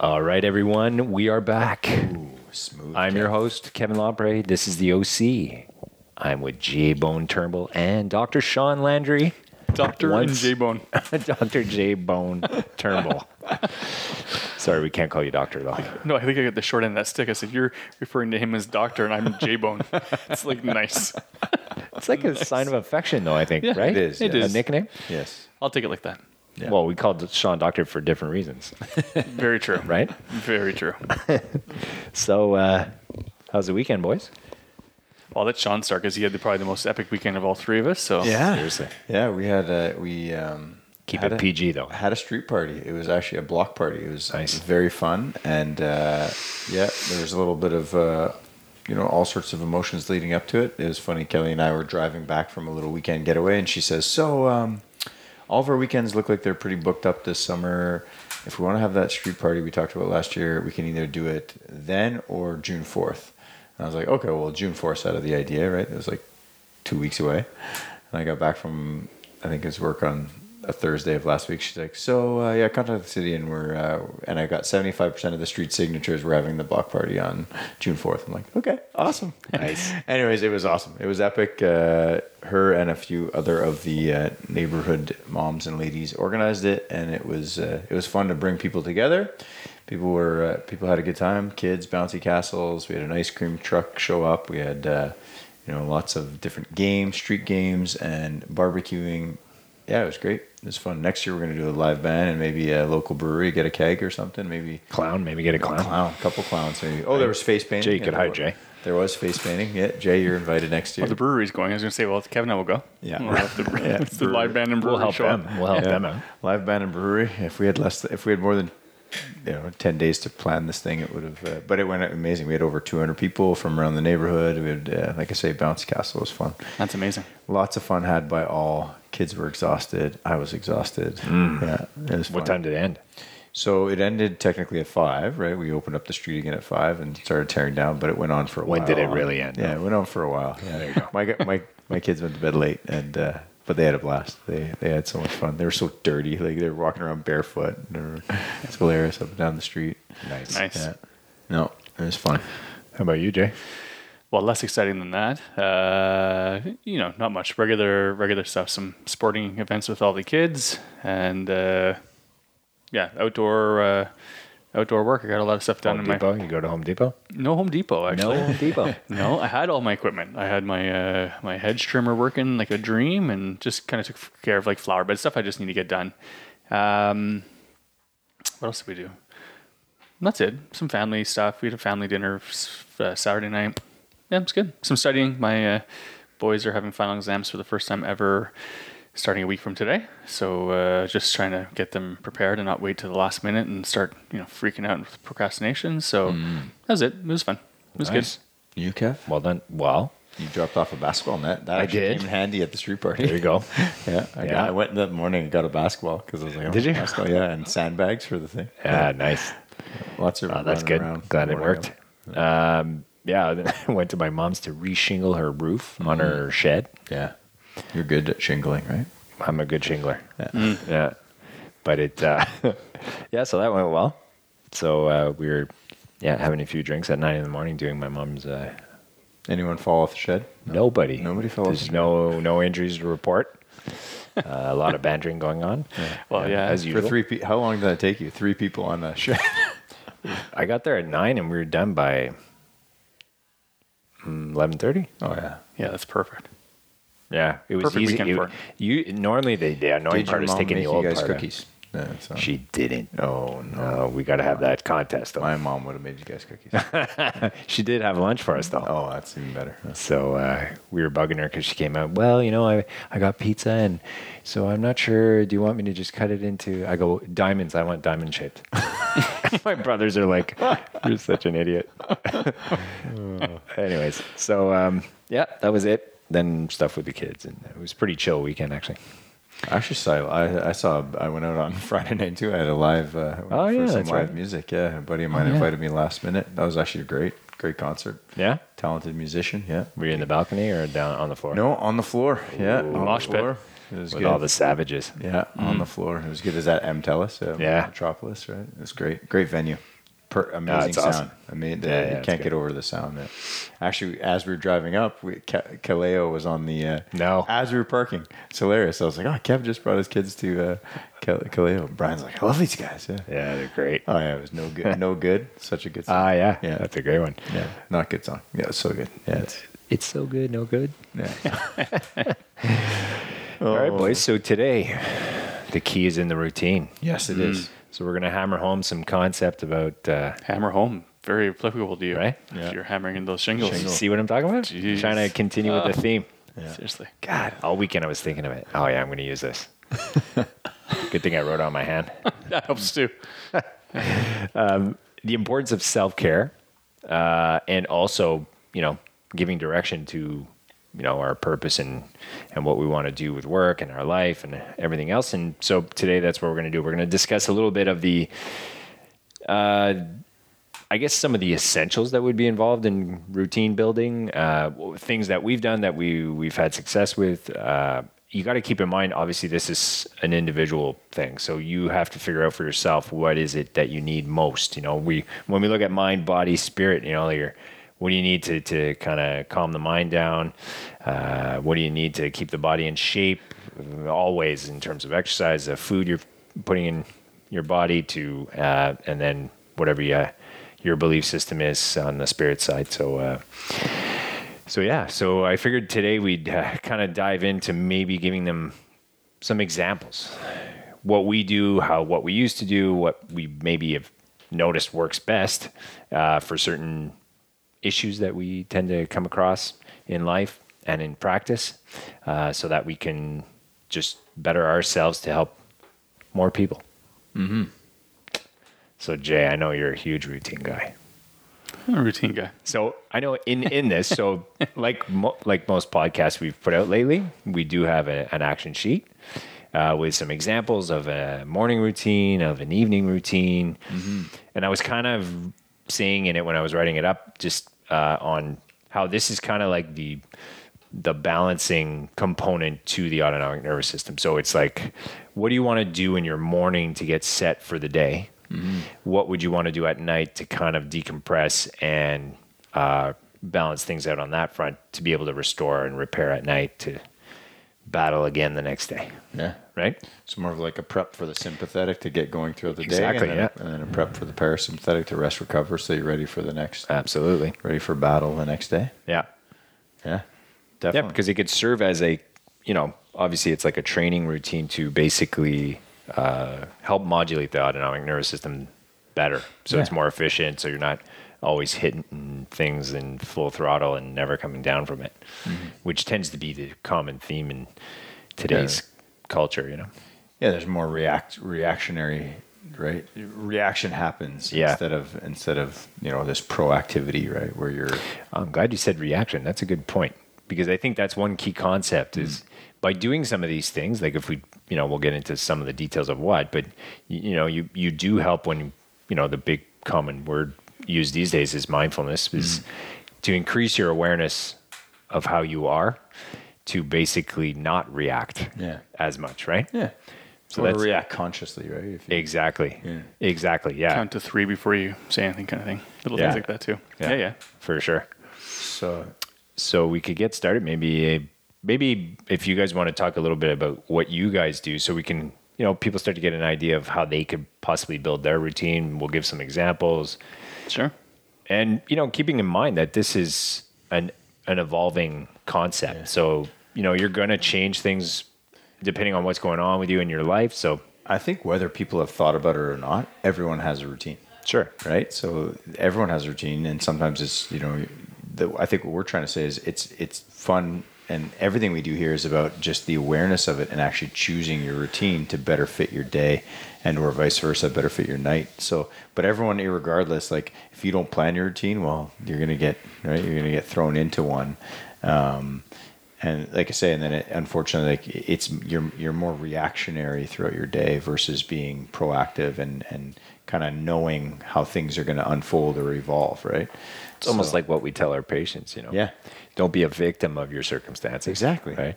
All right, everyone, we are back. Ooh, smooth. I'm your host, Kevin Lockbray. This is the OC. I'm with J Bone Turnbull and Dr. Sean Landry. Dr. and Once- J Bone. Dr. J Bone Turnbull. Sorry, we can't call you doctor though. No, I think I got the short end of that stick. I said, You're referring to him as Doctor, and I'm J Bone. it's like nice. It's like a sign of affection, though. I think, Yeah, right? it is, It yeah. a nickname. Yes. I'll take it like that. Yeah. Well, we called Sean Doctor for different reasons, Very true. right? Very true. So, uh, how's the weekend, boys? Well, let Sean start because he had the, probably the most epic weekend of all three of us. So Yeah. Seriously. Yeah, we had a, we um, Keep had it a- PG though. Had a street party. It was actually a block party. It was, Nice. very fun, and uh, yeah, there was a little bit of uh, you know all sorts of emotions leading up to it. It was funny. Kelly and I were driving back from a little weekend getaway, and she says, "So, um, all of our weekends look like they're pretty booked up this summer. If we want to have that street party we talked about last year, we can either do it then or June 4th. And I was like, okay, well, June 4th out of the idea, right? It was like two weeks away. And I got back from, I think his work on a Thursday of last week. She's like, so uh, yeah, contact the city and we're, uh, and I got 75% of the street signatures. We're having the block party on June 4th. I'm like, okay, awesome. Nice. Anyways, it was awesome. It was epic. Uh, her and a few other of the uh, neighborhood moms and ladies organized it, and it was uh, it was fun to bring people together. People were uh, people had a good time. Kids, bouncy castles. We had an ice cream truck show up. We had uh, you know lots of different games, street games, and barbecuing. Yeah, it was great. It was fun. Next year we're gonna do a live band and maybe a local brewery, get a keg or something. Maybe Clown, maybe get a clown. clown, a couple clowns maybe. Oh, there was face painting. Jay, you could Yeah, hide Jay. There was face painting. Yeah, Jay, you're invited next year. well, the brewery's going. I was going to say, well, Kevin and I will go. Yeah. We'll have the, Yeah, it's the live band and brewery We'll help show them. up. We'll help Yeah. them out. Live band and brewery. If we had less, if we had more than you know ten days to plan this thing, it would have. Uh, but it went amazing. We had over 200 people from around the neighborhood. We had, uh, like I say, bounce castle was fun. That's amazing. Lots of fun had by all. Kids were exhausted. I was exhausted. Yeah, it was. What fun. time did it end? So it ended technically at five, right? We opened up the street again at five and started tearing down, but it went on for a When while. did it really end? Yeah, it went on for a while. Yeah, there you go. my my my kids went to bed late, and uh, but they had a blast. They they had so much fun. They were so dirty, like they were walking around barefoot. And they were, it's hilarious up and down the street. Nice. Nice. Yeah, no, it was fun. How about you, Jay? Well, less exciting than that. Uh, you know, not much. Regular, regular stuff. Some sporting events with all the kids, and uh, yeah, outdoor, uh, outdoor work. I got a lot of stuff done Home in Depot. You go to Home Depot? no Home Depot actually. No Home Depot. No, I had all my equipment. I had my uh, my hedge trimmer working like a dream, and just kind of took care of like flower bed stuff. I just need to get done. Um, what else did we do? That's it. Some family stuff. We had a family dinner uh, Saturday night. Yeah, it's good. Some studying. My uh, boys are having final exams for the first time ever, starting a week from today. So uh, just trying to get them prepared and not wait to the last minute and start you know freaking out with procrastination. So that was it. It was fun. It was Nice. good. You, Kev? Well done. Well, You dropped off a basketball net. That I did. came in handy at the street party. there you go. Yeah, I, Yeah. Got, I went that morning and got a basketball because I was like, oh, Did you? Basketball, yeah, and sandbags for the thing. Yeah, nice. Lots of Oh, that's good. around Glad it worked. Um, yeah, then I went to my mom's to reshingle her roof on her shed. Yeah, you're good at shingling, right? I'm a good shingler. Yeah. Yeah. But it, uh, yeah, so that went well. So uh, we were, yeah, having a few drinks at nine in the morning doing my mom's. Uh, Anyone fall off the shed? Nobody. Nobody fell off There's the no no injuries to report. Uh, a lot of bantering going on. Well, yeah. as usual. For three people, how long did that take you? Three people on the shed. I got there at nine, and we were done by mm, eleven thirty. Oh yeah. Yeah, that's perfect. Yeah, it was Perfect easy. It- for it. you normally the, the annoying Did part your is mom taking make the you old guys part out. cookies? Yeah, so- She didn't. Oh no. No, we got to have that contest though. My mom would have made you guys cookies. she did have lunch for us though. oh, that's even better. So uh, we were bugging her because she came out. Well, you know, I I got pizza, and so I'm not sure. Do you want me to just cut it into? I go diamonds. I want diamond shaped. My brothers are like, "You're such an idiot." Anyways, so um, yeah, that was it. Then stuff with the kids, and it was a pretty chill weekend actually. I actually saw. I, I saw. I went out on Friday night too. I had a live. Uh, Oh, for yeah, some live right. music. Yeah, a buddy of mine Oh, yeah. invited me last minute. That was actually a great, great concert. Yeah, Talented musician. Yeah. were you in the balcony or down on the floor? No, on the floor. Yeah, on Mosh the pit. floor. It was with good. all the savages. Yeah, on the floor. It was good as that M Telus, uh, Yeah. Metropolis, right? It was great. Great venue. Per, amazing it's sound. awesome. I mean, the, yeah, you can't get over the sound. Yeah. Actually, as we were driving up, we, Ka- Kaleo was on the. Uh, No. As we were parking, it's hilarious. I was like, "Oh, Kev just brought his kids to uh, Ka- Kaleo." Brian's like, "I love these guys." Yeah. Yeah, they're great. Oh yeah, it was no good. No good. Such a good song. Ah, yeah, Yeah. that's a great one. yeah, not good song. Yeah, it's so good. Yeah, it's, It's so good, no good. yeah. All right, boys. So today, the key is in the routine. yes, it is. So we're gonna hammer home some concept about. Uh, Hammer home. Very applicable to you. Right? If Yeah. you're hammering in those shingles. Shingles. see what I'm talking about? Jeez. Trying to continue with the theme. Yeah. Seriously. God, all weekend I was thinking of it. Oh yeah, I'm gonna use this. Good thing I wrote it on my hand. That helps too. the importance of self care, uh, and also you know giving direction to you know our purpose and and what we want to do with work and our life and everything else. And so today that's what we're going to do. We're going to discuss a little bit of the. Uh, I guess some of the essentials that would be involved in routine building, uh, things that we've done that we we've had success with. Uh, you got to keep in mind, obviously, this is an individual thing, so you have to figure out for yourself what is it that you need most. You know, we when we look at mind, body, spirit, you know, your what do you need to to kind of calm the mind down? Uh, what do you need to keep the body in shape? Always in terms of exercise, the food you're putting in your body to, uh, and then whatever you your belief system is on the spirit side. So, uh, so yeah. So I figured today we'd uh, kind of dive into maybe giving them some examples, what we do, how what we used to do, what we maybe have noticed works best uh, for certain issues that we tend to come across in life and in practice, uh, so that we can just better ourselves to help more people. So Jay, I know you're a huge routine guy. I'm a routine guy. So I know in in this, so like mo- like most podcasts we've put out lately, we do have a, an action sheet uh, with some examples of a morning routine, of an evening routine, and I was kind of seeing in it when I was writing it up, just uh, on how this is kind of like the the balancing component to the autonomic nervous system. So it's like, what do you want to do in your morning to get set for the day? What would you want to do at night to kind of decompress and uh, balance things out on that front to be able to restore and repair at night to battle again the next day? Yeah. Right? It's more of like a prep for the sympathetic to get going throughout the Exactly, day, and then, and then a prep for the parasympathetic to rest, recover, so you're ready for the next, Absolutely. ready for battle the next day. Yeah. Yeah, Definitely. Yeah, because it could serve as a, you know, obviously it's like a training routine to basically uh, help modulate the autonomic nervous system better, so it's more efficient. So you're not always hitting things in full throttle and never coming down from it, mm-hmm. which tends to be the common theme in today's culture. You know. yeah, there's more react reactionary, right? Reaction happens Yeah. instead of instead of you know this proactivity, right? Where you're I'm glad you said reaction. That's a good point because I think that's one key concept is mm-hmm. by doing some of these things. Like if we, you know, we'll get into some of the details of what, but you, you know, you you do help when you know the big common word used these days is mindfulness is mm-hmm. to increase your awareness of how you are to basically not react Yeah. as much, right? yeah. So So or that's- react consciously, right? If you, Exactly. Yeah. Exactly. Yeah. Count to three before you say anything, kind of thing. Little Yeah. things like that too. Yeah, yeah. For sure. so so we could get started maybe maybe if you guys want to talk a little bit about what you guys do so we can you know people start to get an idea of how they could possibly build their routine we'll give some examples Sure. and you know keeping in mind that this is an an evolving concept so you know you're going to change things depending on what's going on with you in your life so I think whether people have thought about it or not, everyone has a routine. sure right? So everyone has a routine, and sometimes it's you know, the, I think what we're trying to say is it's it's fun and everything we do here is about just the awareness of it and actually choosing your routine to better fit your day and or vice versa better fit your night so but everyone regardless like if you don't plan your routine well you're gonna get right you're gonna get thrown into one um, and like I say, and then it, unfortunately, like it's you're you're more reactionary throughout your day versus being proactive and and kind of knowing how things are going to unfold or evolve, right? It's almost like what we tell our patients, you know. Yeah. Don't be a victim of your circumstances. Exactly. Right.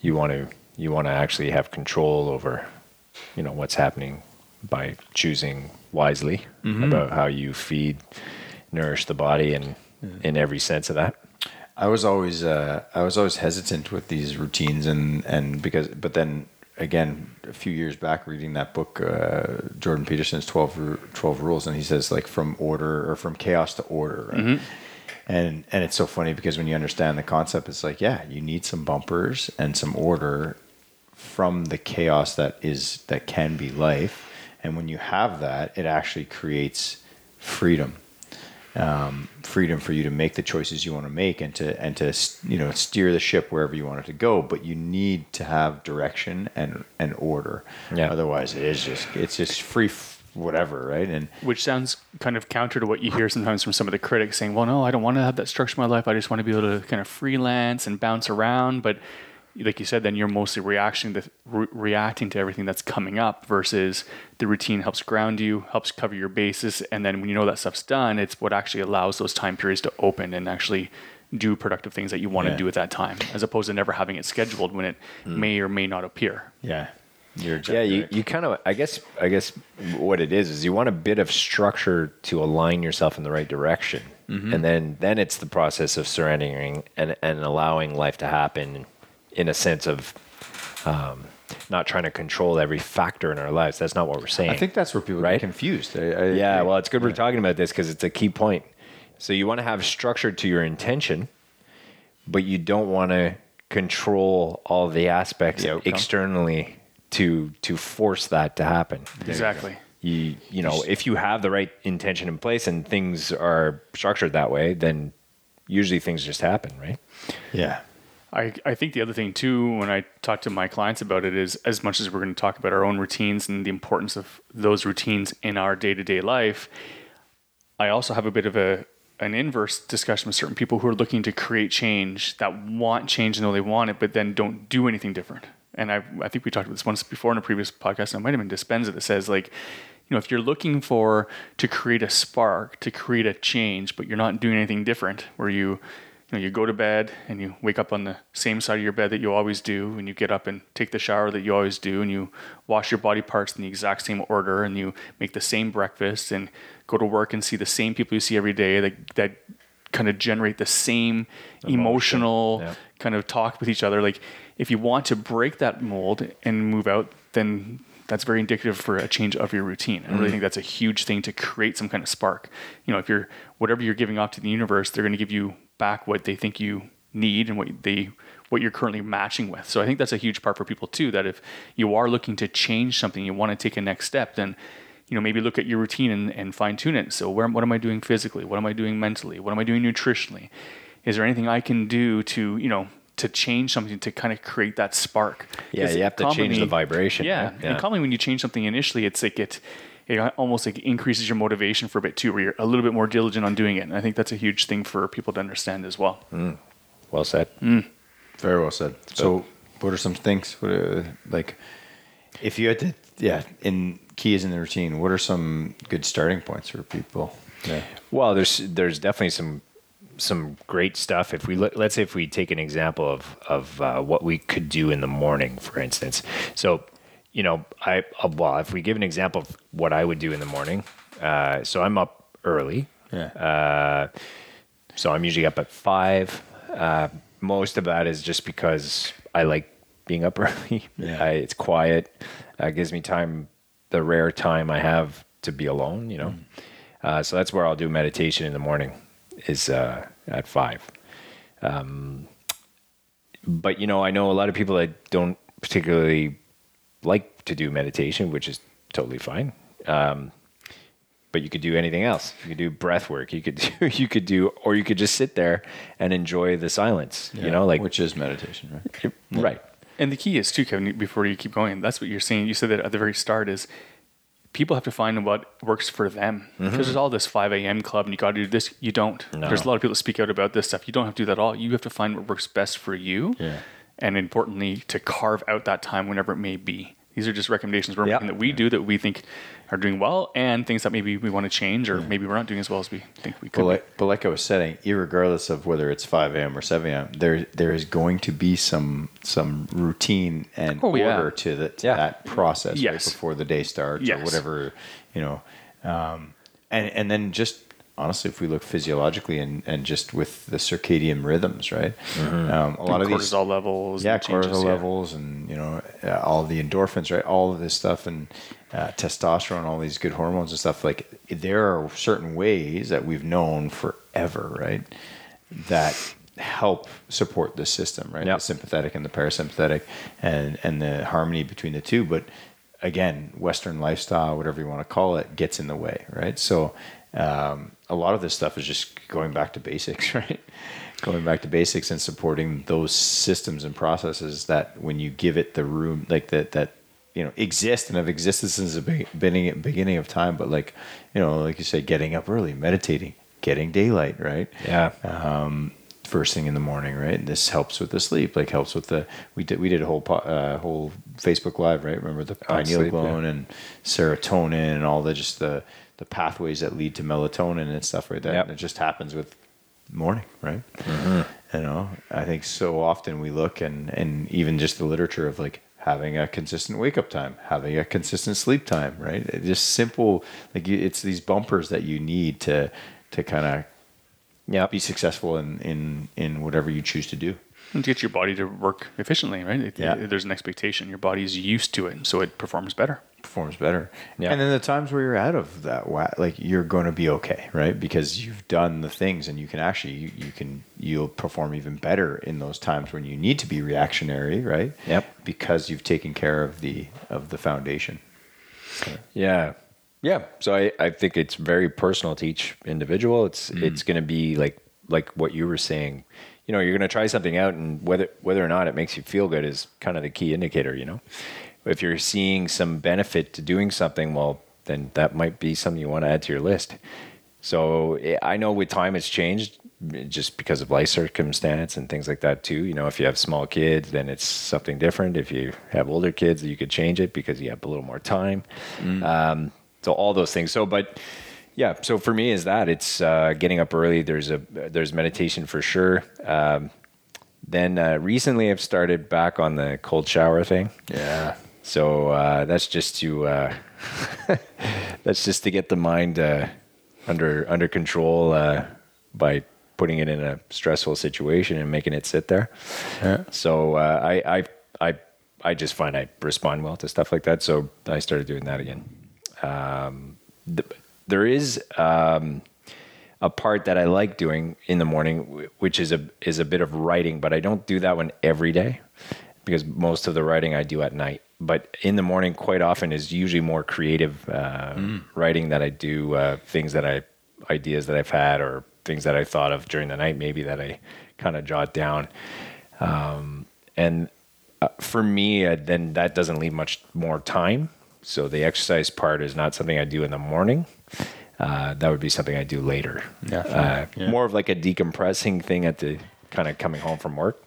You want to you want to actually have control over, you know, what's happening by choosing wisely Mm-hmm. about how you feed, nourish the body, and in every sense of that. I was always uh, I was always hesitant with these routines and and because but then again a few years back reading that book uh, Jordan Peterson's 12, 12 rules and he says like from order or from chaos to order right? and and it's so funny because when you understand the concept it's like yeah you need some bumpers and some order from the chaos that is that can be life. And when you have that it actually creates freedom um, freedom for you to make the choices you want to make and to and to you know steer the ship wherever you want it to go but you need to have direction and and order Yeah. otherwise it is just it's just free f- whatever right and which sounds kind of counter to what you hear sometimes from some of the critics saying, "Well, no, I don't want to have that structure in my life. I just want to be able to kind of freelance and bounce around." But like you said, then you're mostly reacting to re- reacting to everything that's coming up versus the routine helps ground you, helps cover your bases, and then when you know that stuff's done, it's what actually allows those time periods to open and actually do productive things that you want Yeah. to do at that time, as opposed to never having it scheduled when it mm. may or may not appear. yeah you're Yeah, exactly you, right. you kind of I guess I guess what it is is you want a bit of structure to align yourself in the right direction. Mm-hmm. And then then it's the process of surrendering and and allowing life to happen in a sense of um, not trying to control every factor in our lives. That's not what we're saying. I think that's where people Right? get confused I, I, Yeah, I- well, it's good we're talking about this because it's a key point. So you want to have structure to your intention, but you don't want to control all the aspects The externally to to force that to happen. Exactly. You you know, if you have the right intention in place and things are structured that way, then usually things just happen, right? yeah I, I think the other thing too, when I talk to my clients about it, is as much as we're going to talk about our own routines and the importance of those routines in our day to day life, I also have a bit of a an inverse discussion with certain people who are looking to create change that want change and know they want it, but then don't do anything different. And I I think we talked about this once before in a previous podcast. And it might have been Dispenza that says like, you know, if you're looking for to create a spark, to create a change, but you're not doing anything different, where you you know, you go to bed and you wake up on the same side of your bed that you always do, and you get up and take the shower that you always do, and you wash your body parts in the exact same order, and you make the same breakfast, and go to work and see the same people you see every day that that kind of generate the same emotional yeah. kind of talk with each other. Like if you want to break that mold and move out, then that's very indicative for a change of your routine. I really mm. think that's a huge thing to create some kind of spark. You know, if you're whatever you're giving off to the universe, they're going to give you back what they think you need and what they what you're currently matching with. So I think that's a huge part for people too. That if you are looking to change something, you want to take a next step, then you know maybe look at your routine and, and fine tune it. So where what am I doing physically? What am I doing mentally? What am I doing nutritionally? Is there anything I can do to you know to change something to kind of create that spark? Yeah, you have to change the vibration. Yeah, right? and commonly when you change something initially, it's like it it almost like increases your motivation for a bit too, where you're a little bit more diligent on doing it. And I think that's a huge thing for people to understand as well. Mm. well said. Mm. Very well said. So, what are some things? What are, like, if you had to, yeah, in keys in the routine, what are some good starting points for people? Yeah. Well, there's there's definitely some some great stuff. If we let, let's say if we take an example of of uh, what we could do in the morning, for instance. So, you know, I uh, well, if we give an example of what I would do in the morning. Uh, so I'm up early. Yeah. Uh, so I'm usually up at five. Uh, most of that is just because I like being up early. Yeah. I, it's quiet. Uh, gives me time, the rare time I have to be alone. You know, uh, so that's where I'll do meditation in the morning. Is uh, at five. Um, but you know, I know a lot of people that don't particularly like to do meditation, which is totally fine. Um, but you could do anything else. You could do breath work. You could do, you could do, or you could just sit there and enjoy the silence. You know, like which is meditation, right? right. And the key is too, Kevin. Before you keep going, that's what you're saying. You said that at the very start is people have to find what works for them because there's all this 5 a.m. club and you got to do this. You don't. No. There's a lot of people that speak out about this stuff. You don't have to do that at all. You have to find what works best for you. Yeah. And importantly, to carve out that time whenever it may be. These are just recommendations we're Yeah. making that we do that we think are doing well and things that maybe we want to change or maybe we're not doing as well as we think we But could. like, but like I was saying, regardless of whether it's 5 a.m. or 7 a.m., there there is going to be some some routine and Oh, yeah. order to, the, to Yeah. that process right before the day starts or whatever, you know. Um, and and then just honestly, if we look physiologically and, and just with the circadian rhythms, right? Um, a lot of these cortisol levels. yeah, and changes, cortisol yeah. levels, and you know, uh, all the endorphins, right? All of this stuff, and uh, testosterone, all these good hormones and stuff. Like there are certain ways that we've known forever, right? That help support the system, right? Yep. The sympathetic and the parasympathetic, and and the harmony between the two. But again, Western lifestyle, whatever you want to call it, gets in the way, right? So um, a lot of this stuff is just going back to basics, right? Going back to basics and supporting those systems and processes that when you give it the room, like that, that you know, exist and have existed since the beginning beginning of time. But like, you know, like you say, getting up early, meditating, getting daylight, right? Yeah. um, first thing in the morning, right? And this helps with the sleep, like helps with the we did we did a whole uh, whole Facebook live, right? Remember the pineal sleep, gland and serotonin and all the just the the pathways that lead to melatonin and stuff like that. Yep. And it just happens with morning, right? Mm-hmm. You know, I think so often we look and and even just the literature of like having a consistent wake up time, having a consistent sleep time, right? It just simple like it's these bumpers that you need to to kind of Yeah. be successful in in in whatever you choose to do. And to get your body to work efficiently, right? It- Yeah. There's an expectation. Your body is used to it, so it performs better. Performs better. Yeah. And then the times where you're out of that, wa- like you're going to be okay, right? Because you've done the things, and you can actually you, you can you'll perform even better in those times when you need to be reactionary, right? Yep. Because you've taken care of the of the foundation. Yeah. Yeah. So I, I think it's very personal to each individual. It's mm-hmm. it's gonna be like like what you were saying. You know, you're gonna try something out and whether whether or not it makes you feel good is kind of the key indicator, you know. If you're seeing some benefit to doing something, well, then that might be something you want to add to your list. So eh, I know with time it's changed eh, just because of life circumstance and things like that too. You know, if you have small kids, then it's something different. If you have older kids, you could change it because you have a little more time. Um, so all those things. So, but yeah. So for me, is that it's uh, getting up early. There's a there's meditation for sure. Um, then uh, recently, I've started back on the cold shower thing. Yeah. So uh, that's just to uh, that's just to get the mind uh, under under control uh, by putting it in a stressful situation and making it sit there. Yeah. So uh, I, I I I just find I respond well to stuff like that. So I started doing that again. Um, th- there is um, a part that I like doing in the morning, which is a is a bit of writing, but I don't do that one every day because most of the writing I do at night. But in the morning, quite often is usually more creative uh, writing that I do, uh, things that I ideas that I've had or things that I thought of during the night, maybe that I kind of jot down. Um, and uh, for me, uh, then that doesn't leave much more time. So the exercise part is not something I do in the morning. Uh, that would be something I do later. Uh, More of like a decompressing thing at the kind of coming home from work.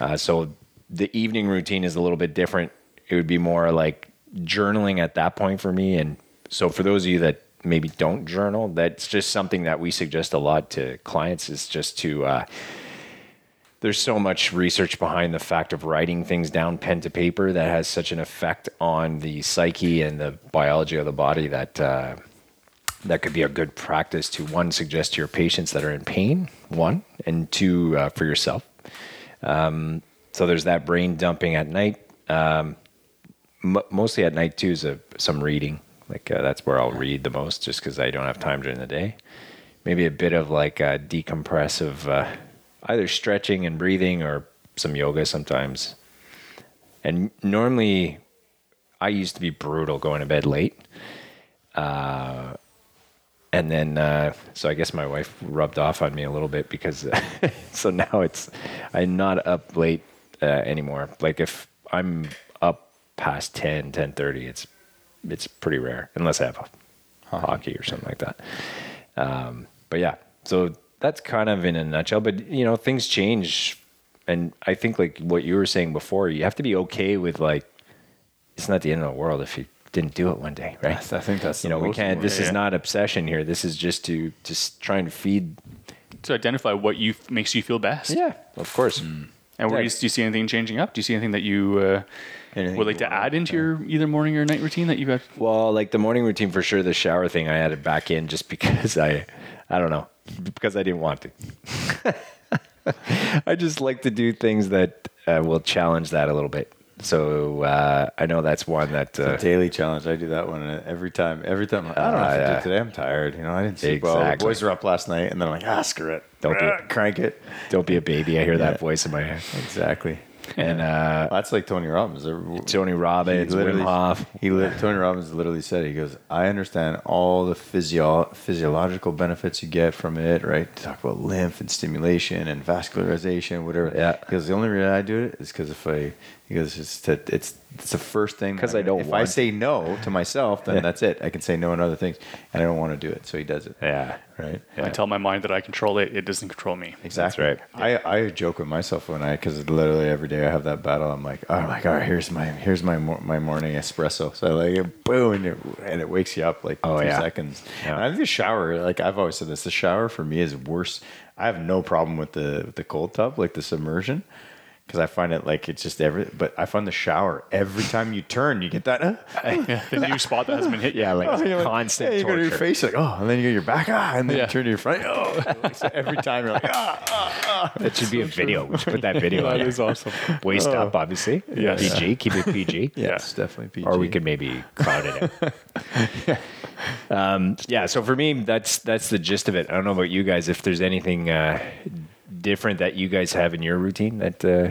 Uh, so the evening routine is a little bit different. It would be more like journaling at that point for me. And so for those of you that maybe don't journal, that's just something that we suggest a lot to clients is just to, uh, there's so much research behind the fact of writing things down pen to paper that has such an effect on the psyche and the biology of the body that uh, that could be a good practice to one suggest to your patients that are in pain one and two uh, for yourself. Um, so there's that brain dumping at night. Um, m- mostly at night too is a, some reading. Like uh, that's where i'll read the most just because i don't have time during the day. Maybe a bit of like decompressive uh, either stretching and breathing or some yoga sometimes and normally i used to be brutal going to bed late uh, and then uh, so I guess my wife rubbed off on me a little bit because so now it's I'm not up late uh, anymore. Like if I'm up past 10, 10.30, it's it's pretty rare unless I have a hockey or something like that. Um, but yeah, so that's kind of in a nutshell. But you know, things change, and I think like what you were saying before, you have to be okay with like it's not the end of the world if you didn't do it one day, right? I think that's you know we can't. This important. is Yeah. not obsession here. This is just to just try and feed. to identify what you makes you feel best. Yeah, of course. And where Yeah. do you, do you see anything changing up? Do you see anything that you uh, Anything would like to add into your either morning or night routine that you've got? Well, like the morning routine for sure. The shower thing I added back in just because I, I don't know, because I didn't want to. I just like to do things that uh, will challenge that a little bit. So uh, I know that's one that uh, A daily challenge. I do that one uh, every time. Every time. I don't know if I do yeah. it today. I'm tired. You know, I didn't sleep well. The boys were up last night, and then I'm like, ah, screw it. Don't be- crank it. don't be a baby. I hear that voice in my head. Exactly. And uh, That's like Tony Robbins. Tony Robbins, Wim Hof. He Tony Robbins literally said, he goes, I understand all the physio- physiological benefits you get from it, right? Talk about lymph and stimulation and vascularization, whatever. Yeah. Because the only reason I do it is because if I, he goes, it's, to, it's, it's the first thing. Because I'm I don't If I want say no to myself, then Yeah. that's it. I can say no on other things, and I don't want to do it. So he does it. Yeah. Right. I tell my mind that I control it; it doesn't control me. Exactly. right. I, I joke with myself when I because literally every day I have that battle. I'm like, oh my god, here's my here's my my morning espresso. So I like boom, and it, and it wakes you up like Oh, two yeah. seconds. Yeah. And I think the shower, like I've always said this, the shower for me is worse. I have no problem with the with the cold tub, like the submersion. Because I find it like it's just every, but I find the shower every time you turn, you get that. Uh, the new spot that hasn't been hit. Yeah, like Oh, you know, constant yeah, you go to your torture. face like oh, and then you go to your back ah, and then Yeah. you turn to your front oh. so every time you're like ah, ah, ah. That should be a video. We should put that video That on. is awesome. Waist up, obviously. Yes. PG. Keep it PG. yeah, it's definitely PG. or we could maybe cloud it out. um, yeah, so for me, that's that's the gist of it. I don't know about you guys. If there's anything uh, different that you guys have in your routine, that uh,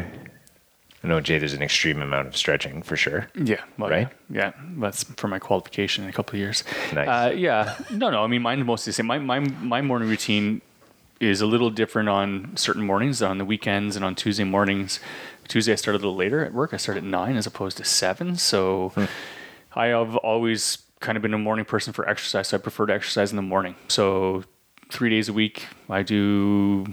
I know Jay, there's an extreme amount of stretching for sure. Yeah, well, Right? Yeah, yeah, that's for my qualification in a couple of years. Nice. Uh, yeah, no, no. I mean, mine's mostly the same. My my my morning routine is a little different on certain mornings, on the weekends, and on Tuesday mornings. Tuesday I start a little later at work. I start at nine as opposed to seven. So Hmm. I have always kind of been a morning person for exercise. So I prefer to exercise in the morning. So three days a week I do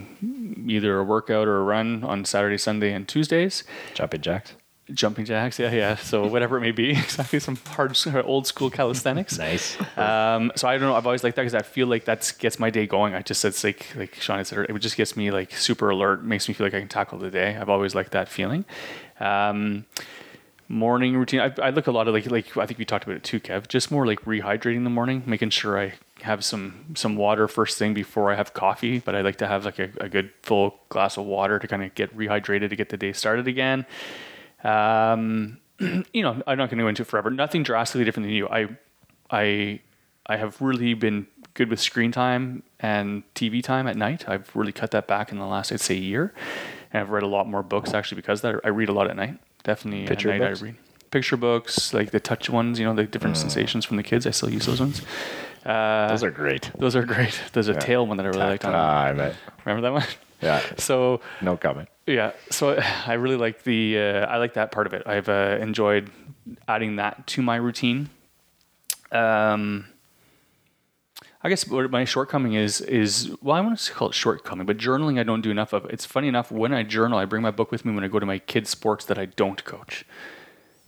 either a workout or a run on Saturday, Sunday, and Tuesdays. Jumping jacks. jumping jacks yeah yeah. So whatever it may be. Exactly some hard old school calisthenics. Nice. um, so I don't know I've always liked that because I feel like that gets my day going. I just it's like like Sean said it just gets me like super alert makes me feel like I can tackle the day. I've always liked that feeling. Um, morning routine I, I look a lot of like like I think we talked about it too Kev. Just more like rehydrating in the morning making sure I have some some water first thing before I have coffee but I like to have like a, a good full glass of water to kind of get rehydrated to get the day started again um, you know, I'm not going to go into it forever. Nothing drastically different than you. I, I, I have really been good with screen time and TV time at night. I've really cut that back in the last, I'd say, year. And I've read a lot more books actually because of that. I read a lot at night. Definitely Picture at night books? I read picture books, like the touch ones. You know, the different sensations from the kids. I still use those ones. Uh, Those are great. those are great. There's a tail one that I really liked. On, Ah, I bet. remember that one? Yeah. So No comment. yeah, so I really like the uh, I like that part of it. I've uh, enjoyed adding that to my routine. Um, I guess what my shortcoming is is well, I want to call it shortcoming, but journaling I don't do enough of. It's funny enough when I journal, I bring my book with me when I go to my kids' sports that I don't coach.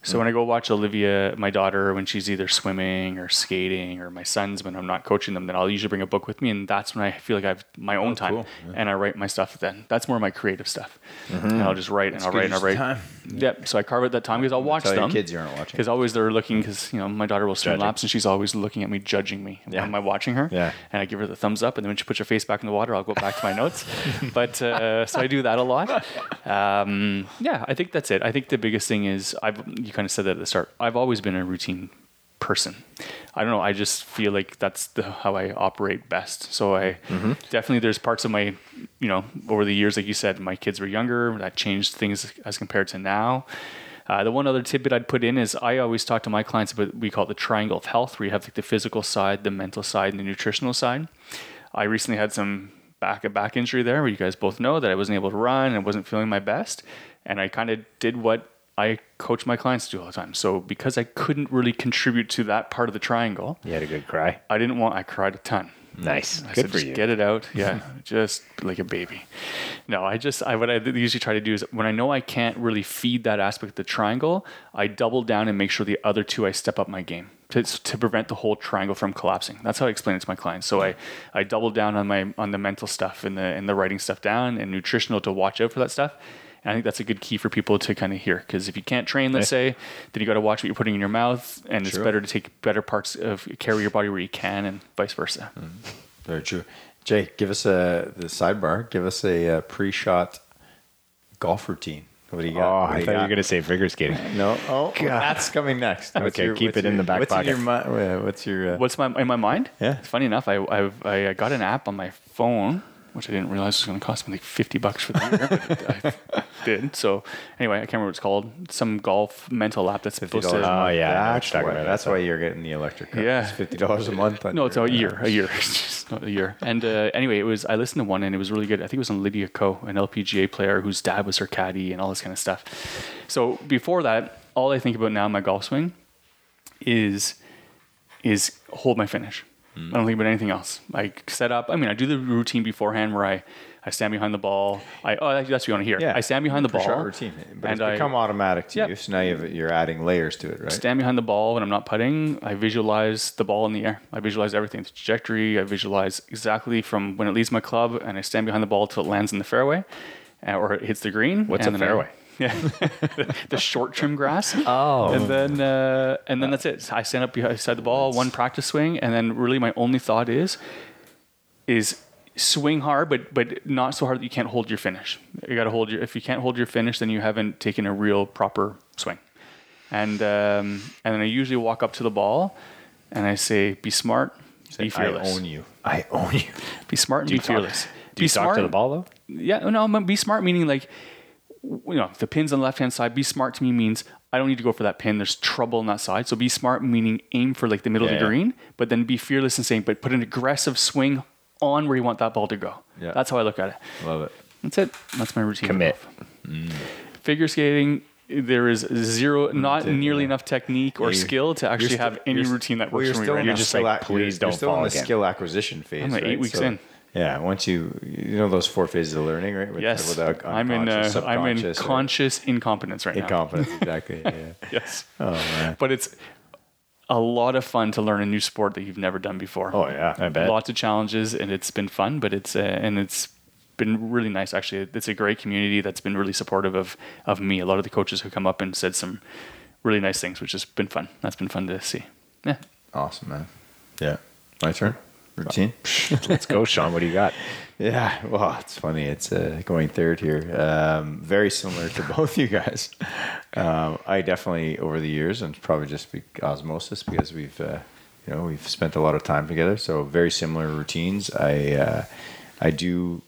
So when I go watch Olivia, my daughter, when she's either swimming or skating, or my sons when I'm not coaching them, then I'll usually bring a book with me, and that's when I feel like I have my own time, cool. and I write my stuff. Then that's more my creative stuff, and I'll just write and I'll write and I'll write. time. Yep. So I carve out that time because I'll watch Tell them. your kids you aren't watching. Because always they're looking because you know my daughter will swim laps and she's always looking at me, judging me. Yeah. Am I watching her? Yeah. And I give her the thumbs up, and then when she puts her face back in the water, I'll go back to my notes. but uh, so I do that a lot. Um, yeah, I think that's it. I think the biggest thing is I've you kind of said that at the start. I've always been a routine person. I don't know. I just feel like that's the, how I operate best. So I definitely there's parts of my you know over the years, like you said, my kids were younger. That changed things as compared to now. Uh, the one other tidbit I'd put in is I always talk to my clients about we call it the triangle of health, where you have like the physical side, the mental side, and the nutritional side. I recently had some back a back injury there, where you guys both know that I wasn't able to run and wasn't feeling my best, and I kind of did what I coach my clients to do all the time. So because I couldn't really contribute to that part of the triangle, You had a good cry. I didn't want. I cried a ton. Nice. I Good said, for just you. get it out. Yeah, just like a baby. No, I just I what I usually try to do is when I know I can't really feed that aspect of the triangle, I double down and make sure the other two I step up my game to, to prevent the whole triangle from collapsing. That's how I explain it to my clients. So I I double down on my on the mental stuff and the and the writing stuff down and nutritional to watch out for that stuff. And I think that's a good key for people to kind of hear because if you can't train, let's say, then you got to watch what you're putting in your mouth, and it's better to take better parts of carry your body where you can, and vice versa. Very true. Jay, give us a the sidebar. Give us a, uh pre-shot golf routine. What do you got? Oh, What do I you thought you were going to say figure skating. No. Oh, that's coming next. What's Okay, keep what's it in the back what's pocket. In your, uh, what's your? Uh, What's my in my mind? Yeah. It's funny enough. I I've, I got an app on my phone, which I didn't realize was going to cost me like fifty bucks for the year, but I did. So anyway, I can't remember what it's called. Some golf mental app that's supposed $50 to. Oh, yeah, That's why, that's why you're getting the electric car. Yeah. It's fifty dollars a month. no, it's a year. A year. It's just not a year. And uh, anyway, it was. I listened to one and it was really good. I think it was on Lydia Ko, an LPGA player whose dad was her caddy and all this kind of stuff. So before that, all I think about now in my golf swing is is hold my finish. I don't think about anything else. I set up. I mean, I do the routine beforehand where I, I stand behind the ball. I oh that's what you want to hear. Yeah, I stand behind the ball. Pre-shot routine, but and it's I become automatic to Yep. you. So now you've, you're adding layers to it, right? I stand behind the ball when I'm not putting. I visualize the ball in the air. I visualize everything, the trajectory. I visualize exactly from when it leaves my club, and I stand behind the ball till it lands in the fairway, uh, or it hits the green. What's a then I- fairway? Yeah, the short trim grass. Oh. and then uh, and then that's it. I stand up beside the ball, one practice swing, and then really my only thought is is swing hard, but but not so hard that you can't hold your finish. You got to hold your. If you can't hold your finish, then you haven't taken a real proper swing. And um, and then I usually walk up to the ball, and I say, "Be smart, be fearless. I own you. I own you. Be smart and be you talk- fearless. Do be you talk to the ball though? yeah, no, be smart meaning like, you know, the pin's on the left hand side. Be smart to me means I don't need to go for that pin. There's trouble on that side. So be smart meaning aim for like the middle Yeah, of the yeah. green, but then be fearless and saying, but put an aggressive swing on where you want that ball to go. Yeah. That's how I look at it. Love it. That's it. That's my routine. Commit. golf. Figure skating. There is zero, not nearly yeah. enough technique or skill to actually You're have any routine that well, works you're for me still right the just skill like, ac- please you're- don't you're still in the again. skill acquisition phase. I'm like eight right? weeks So- in. Yeah, once you you know those four phases of learning, right? With, Yes, with the I'm in. uh, I'm in or conscious incompetence right now. incompetence. Exactly. Yeah. Yes. Oh man. but it's a lot of fun to learn a new sport that you've never done before. Oh yeah, I bet. Lots of challenges, and it's been fun, but it's uh, and it's been really nice. Actually, it's a great community that's been really supportive of of me. A lot of the coaches who come up and said some really nice things, which has been fun. That's been fun to see. Yeah. Awesome, man. Yeah. My turn. Routine. Let's go, Sean. What do you got? Yeah, well, it's funny. It's uh, going third here. Um, very similar to both you guys. Um, I definitely, over the years, and probably just be osmosis because we've, uh, you know, we've spent a lot of time together. So very similar routines. I, uh, I do.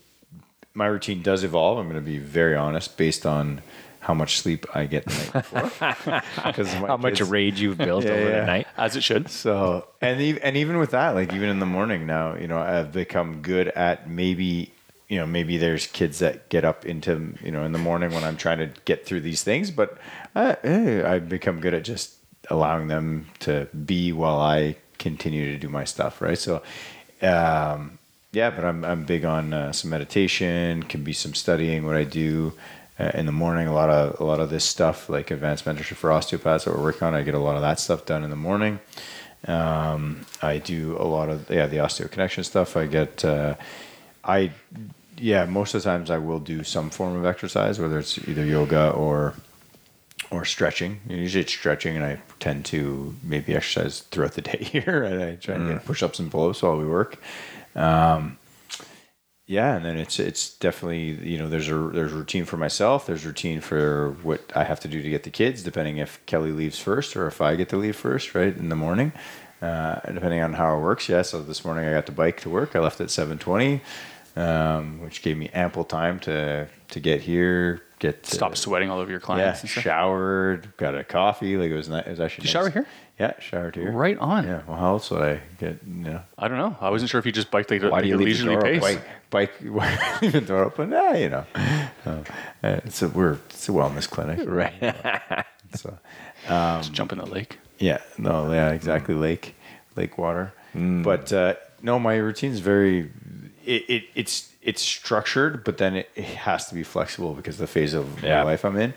My routine does evolve. I'm going to be very honest, based on how much sleep I get the night before. Because How much rage you've built Yeah, over yeah. the night? As it should. So and even, and even with that, like even in the morning now, you know, I've become good at maybe you know maybe there's kids that get up into you know in the morning when I'm trying to get through these things, but I, eh, I've become good at just allowing them to be while I continue to do my stuff, right? So. Um, yeah, but I'm I'm big on uh, some meditation. Can be some studying. What I do uh, in the morning, a lot of a lot of this stuff like advanced mentorship for osteopaths that we're working on. I get a lot of that stuff done in the morning. Um, I do a lot of yeah the osteo connection stuff. I get uh, I yeah most of the times I will do some form of exercise, whether it's either yoga or or stretching. Usually it's stretching, and I tend to maybe exercise throughout the day here. And I try and get push ups and pull ups while we work. Um, yeah, and then it's it's definitely you know there's a there's routine for myself. There's routine for what I have to do to get the kids, depending if Kelly leaves first or if I get to leave first, right in the morning. Uh, depending on how it works, yeah. So this morning I got the bike to work. I left at seven twenty. Um, which gave me ample time to to get here, get to, Stop sweating all over your Yeah, clients and stuff. showered, got a coffee. Like it was, ni- it was actually. Did you shower here? Yeah, showered here. Right on. Yeah. Well, how else would I get? You know, I don't know. I wasn't sure if you just biked like, Why do you a leave the leisurely pace. bike, bike, why leave the door open? Ah, you know, uh, it's a we're it's a wellness clinic, Right. So, Just jump in the lake. yeah, no, yeah, exactly. Lake, lake water. But uh, no, my routine's very. It, it it's it's structured, but then it, it has to be flexible because the phase of Yeah. my life I'm in.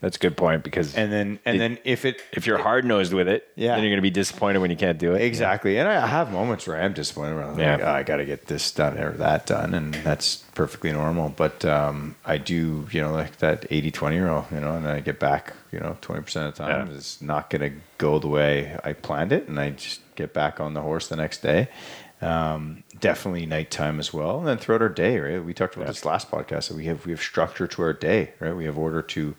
That's a good point because And then and It- then if it if you're hard nosed with it, Yeah. then you're going to be disappointed when you can't do it. Exactly. And I have moments where I'm disappointed where I'm Yeah. like, oh, I got to get this done or that done. And that's perfectly normal. But um, I do, you know, like that 80 20 rule, you know, and I get back, you know, 20% of the time. Yeah. It's not going to go the way I planned it. And I just get back on the horse the next day. Um, definitely nighttime as well. And then throughout our day, right? We talked about this last podcast. That we have we have structure to our day, right? We have order to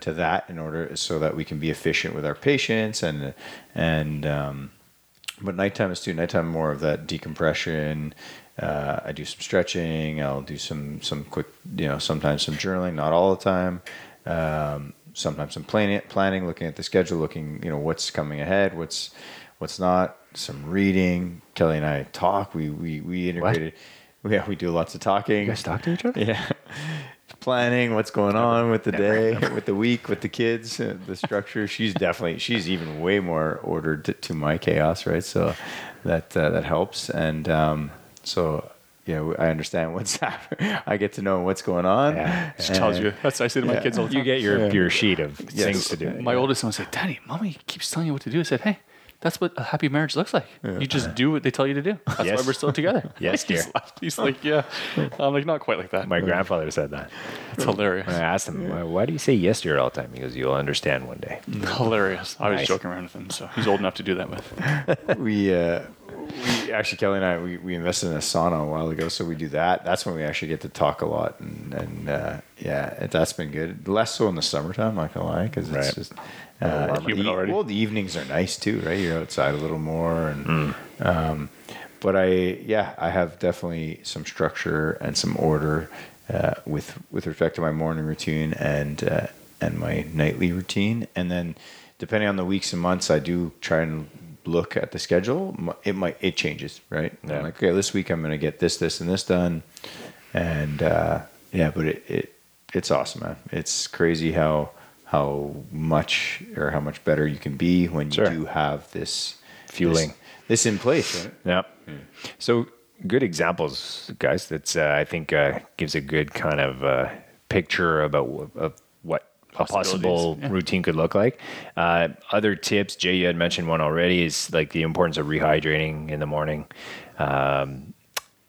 to that in order so that we can be efficient with our patients and and um, but nighttime is too. Nighttime more of that decompression. Uh, I do some stretching. I'll do some some quick, you know, sometimes some journaling. Not all the time. Um, sometimes some planning, planning, looking at the schedule, looking, you know, what's coming ahead, what's what's not. Some reading. Kelly and I talk. We we we integrated. Yeah, we do lots of talking. You guys talk to each other? Yeah. Planning what's going on with the day, with the week, with the kids, uh, the structure. She's definitely she's even way more ordered to, to my chaos, right? So that uh, that helps, and um, so yeah, I understand what's happening. I get to know what's going on. Yeah. Just tells you. That's what I say to my Yeah. kids all the time. You get your, Yeah. your sheet of Yes. things to do. My oldest son said, "Daddy, mommy keeps telling you what to do." I said, "Hey, that's what a happy marriage looks like. You just do what they tell you to do. That's Yes. why we're still together." Yes, He's dear. He's like, "Yeah." I'm like, "Not quite like that." My grandfather said that. It's hilarious. I asked him, "Why- why do you say yes to her all the time? He goes, you'll understand one day. Hilarious. I was Nice. joking around with him, so he's old enough to do that with. we uh we actually Kelly and I we, we invested in a sauna a while ago, so we do that. That's when we actually get to talk a lot, and and uh, yeah, it, that's been good. Less so in the summertime, I'm not gonna lie, because it's Right. just uh, Humid already. Well, the evenings are nice too, right? You're outside a little more, and Mm. um, but I yeah, I have definitely some structure and some order uh, with with respect to my morning routine and uh, and my nightly routine, and then depending on the weeks and months, I do try and look at the schedule. It might it changes, right? Yeah. Like, okay, this week I'm going to get this, this, and this done, and uh, yeah, but it, it it's awesome, man. It's crazy how how much or how much better you can be when you Sure. do have this Fueling. this, this in place, right? Yep. So good examples, guys. That's uh, I think uh, gives a good kind of uh, picture about of a possible yeah. routine could look like. Uh, other tips, Jay, you had mentioned one already, is like the importance of rehydrating in the morning. Um,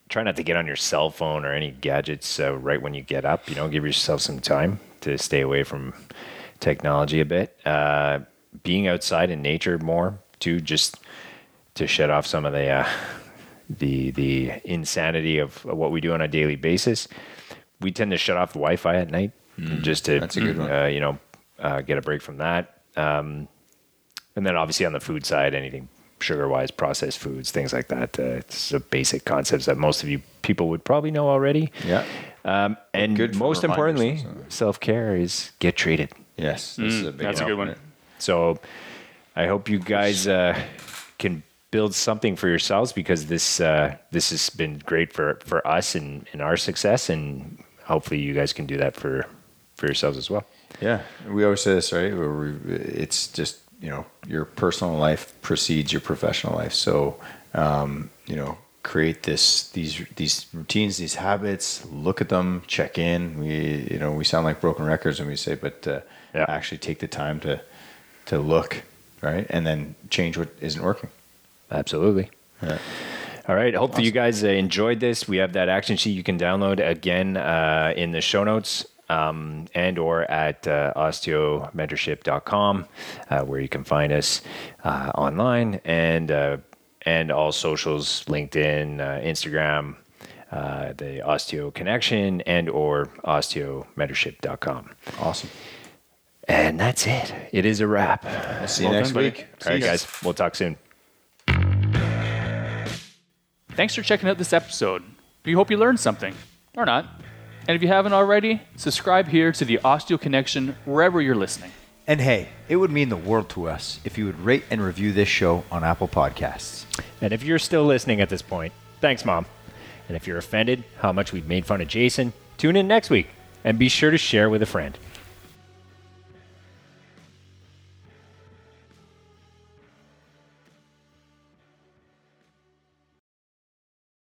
try not to get on your cell phone or any gadgets uh, right when you get up. You know, give yourself some time to stay away from technology a bit. Uh, being outside in nature more too, just to shut off some of the uh, the the insanity of what we do on a daily basis. We tend to shut off the Wi-Fi at night just to That's a good one. Uh, you know uh, get a break from that. Um, and then obviously on the food side, anything sugar-wise, processed foods, things like that. Uh, it's the basic concepts that most of you people would probably know already. Yeah. Um, and good most importantly, also. self-care is get treated. Yes, this is a big Mm, that's a good one. one. So I hope you guys uh, can build something for yourselves because this uh, this has been great for, for us and, and our success, and hopefully you guys can do that for for yourselves as well. Yeah, we always say this, right? It's just you know your personal life precedes your professional life. So um, you know, create this these these routines, these habits. Look at them, check in. We you know we sound like broken records when we say, but uh, Yeah. actually take the time to to look right, and then change what isn't working. Absolutely. Yeah. All right. Hopefully you guys uh, enjoyed this. We have that action sheet you can download again uh, in the show notes um, and or at uh, osteomentorship.com uh, where you can find us uh, online and uh, and all socials, LinkedIn, uh, Instagram, uh, the Osteo Connection and or osteomentorship.com. Awesome. And that's it. It is a wrap. We'll see you Well next done, buddy. week. All right, guys. We'll talk soon. Thanks for checking out this episode. We hope you learned something, or not. And if you haven't already, subscribe here to the Osteo Connection wherever you're listening. And hey, it would mean the world to us if you would rate and review this show on Apple Podcasts. And if you're still listening at this point, thanks, Mom. And if you're offended how much we've made fun of Jason, tune in next week and be sure to share with a friend.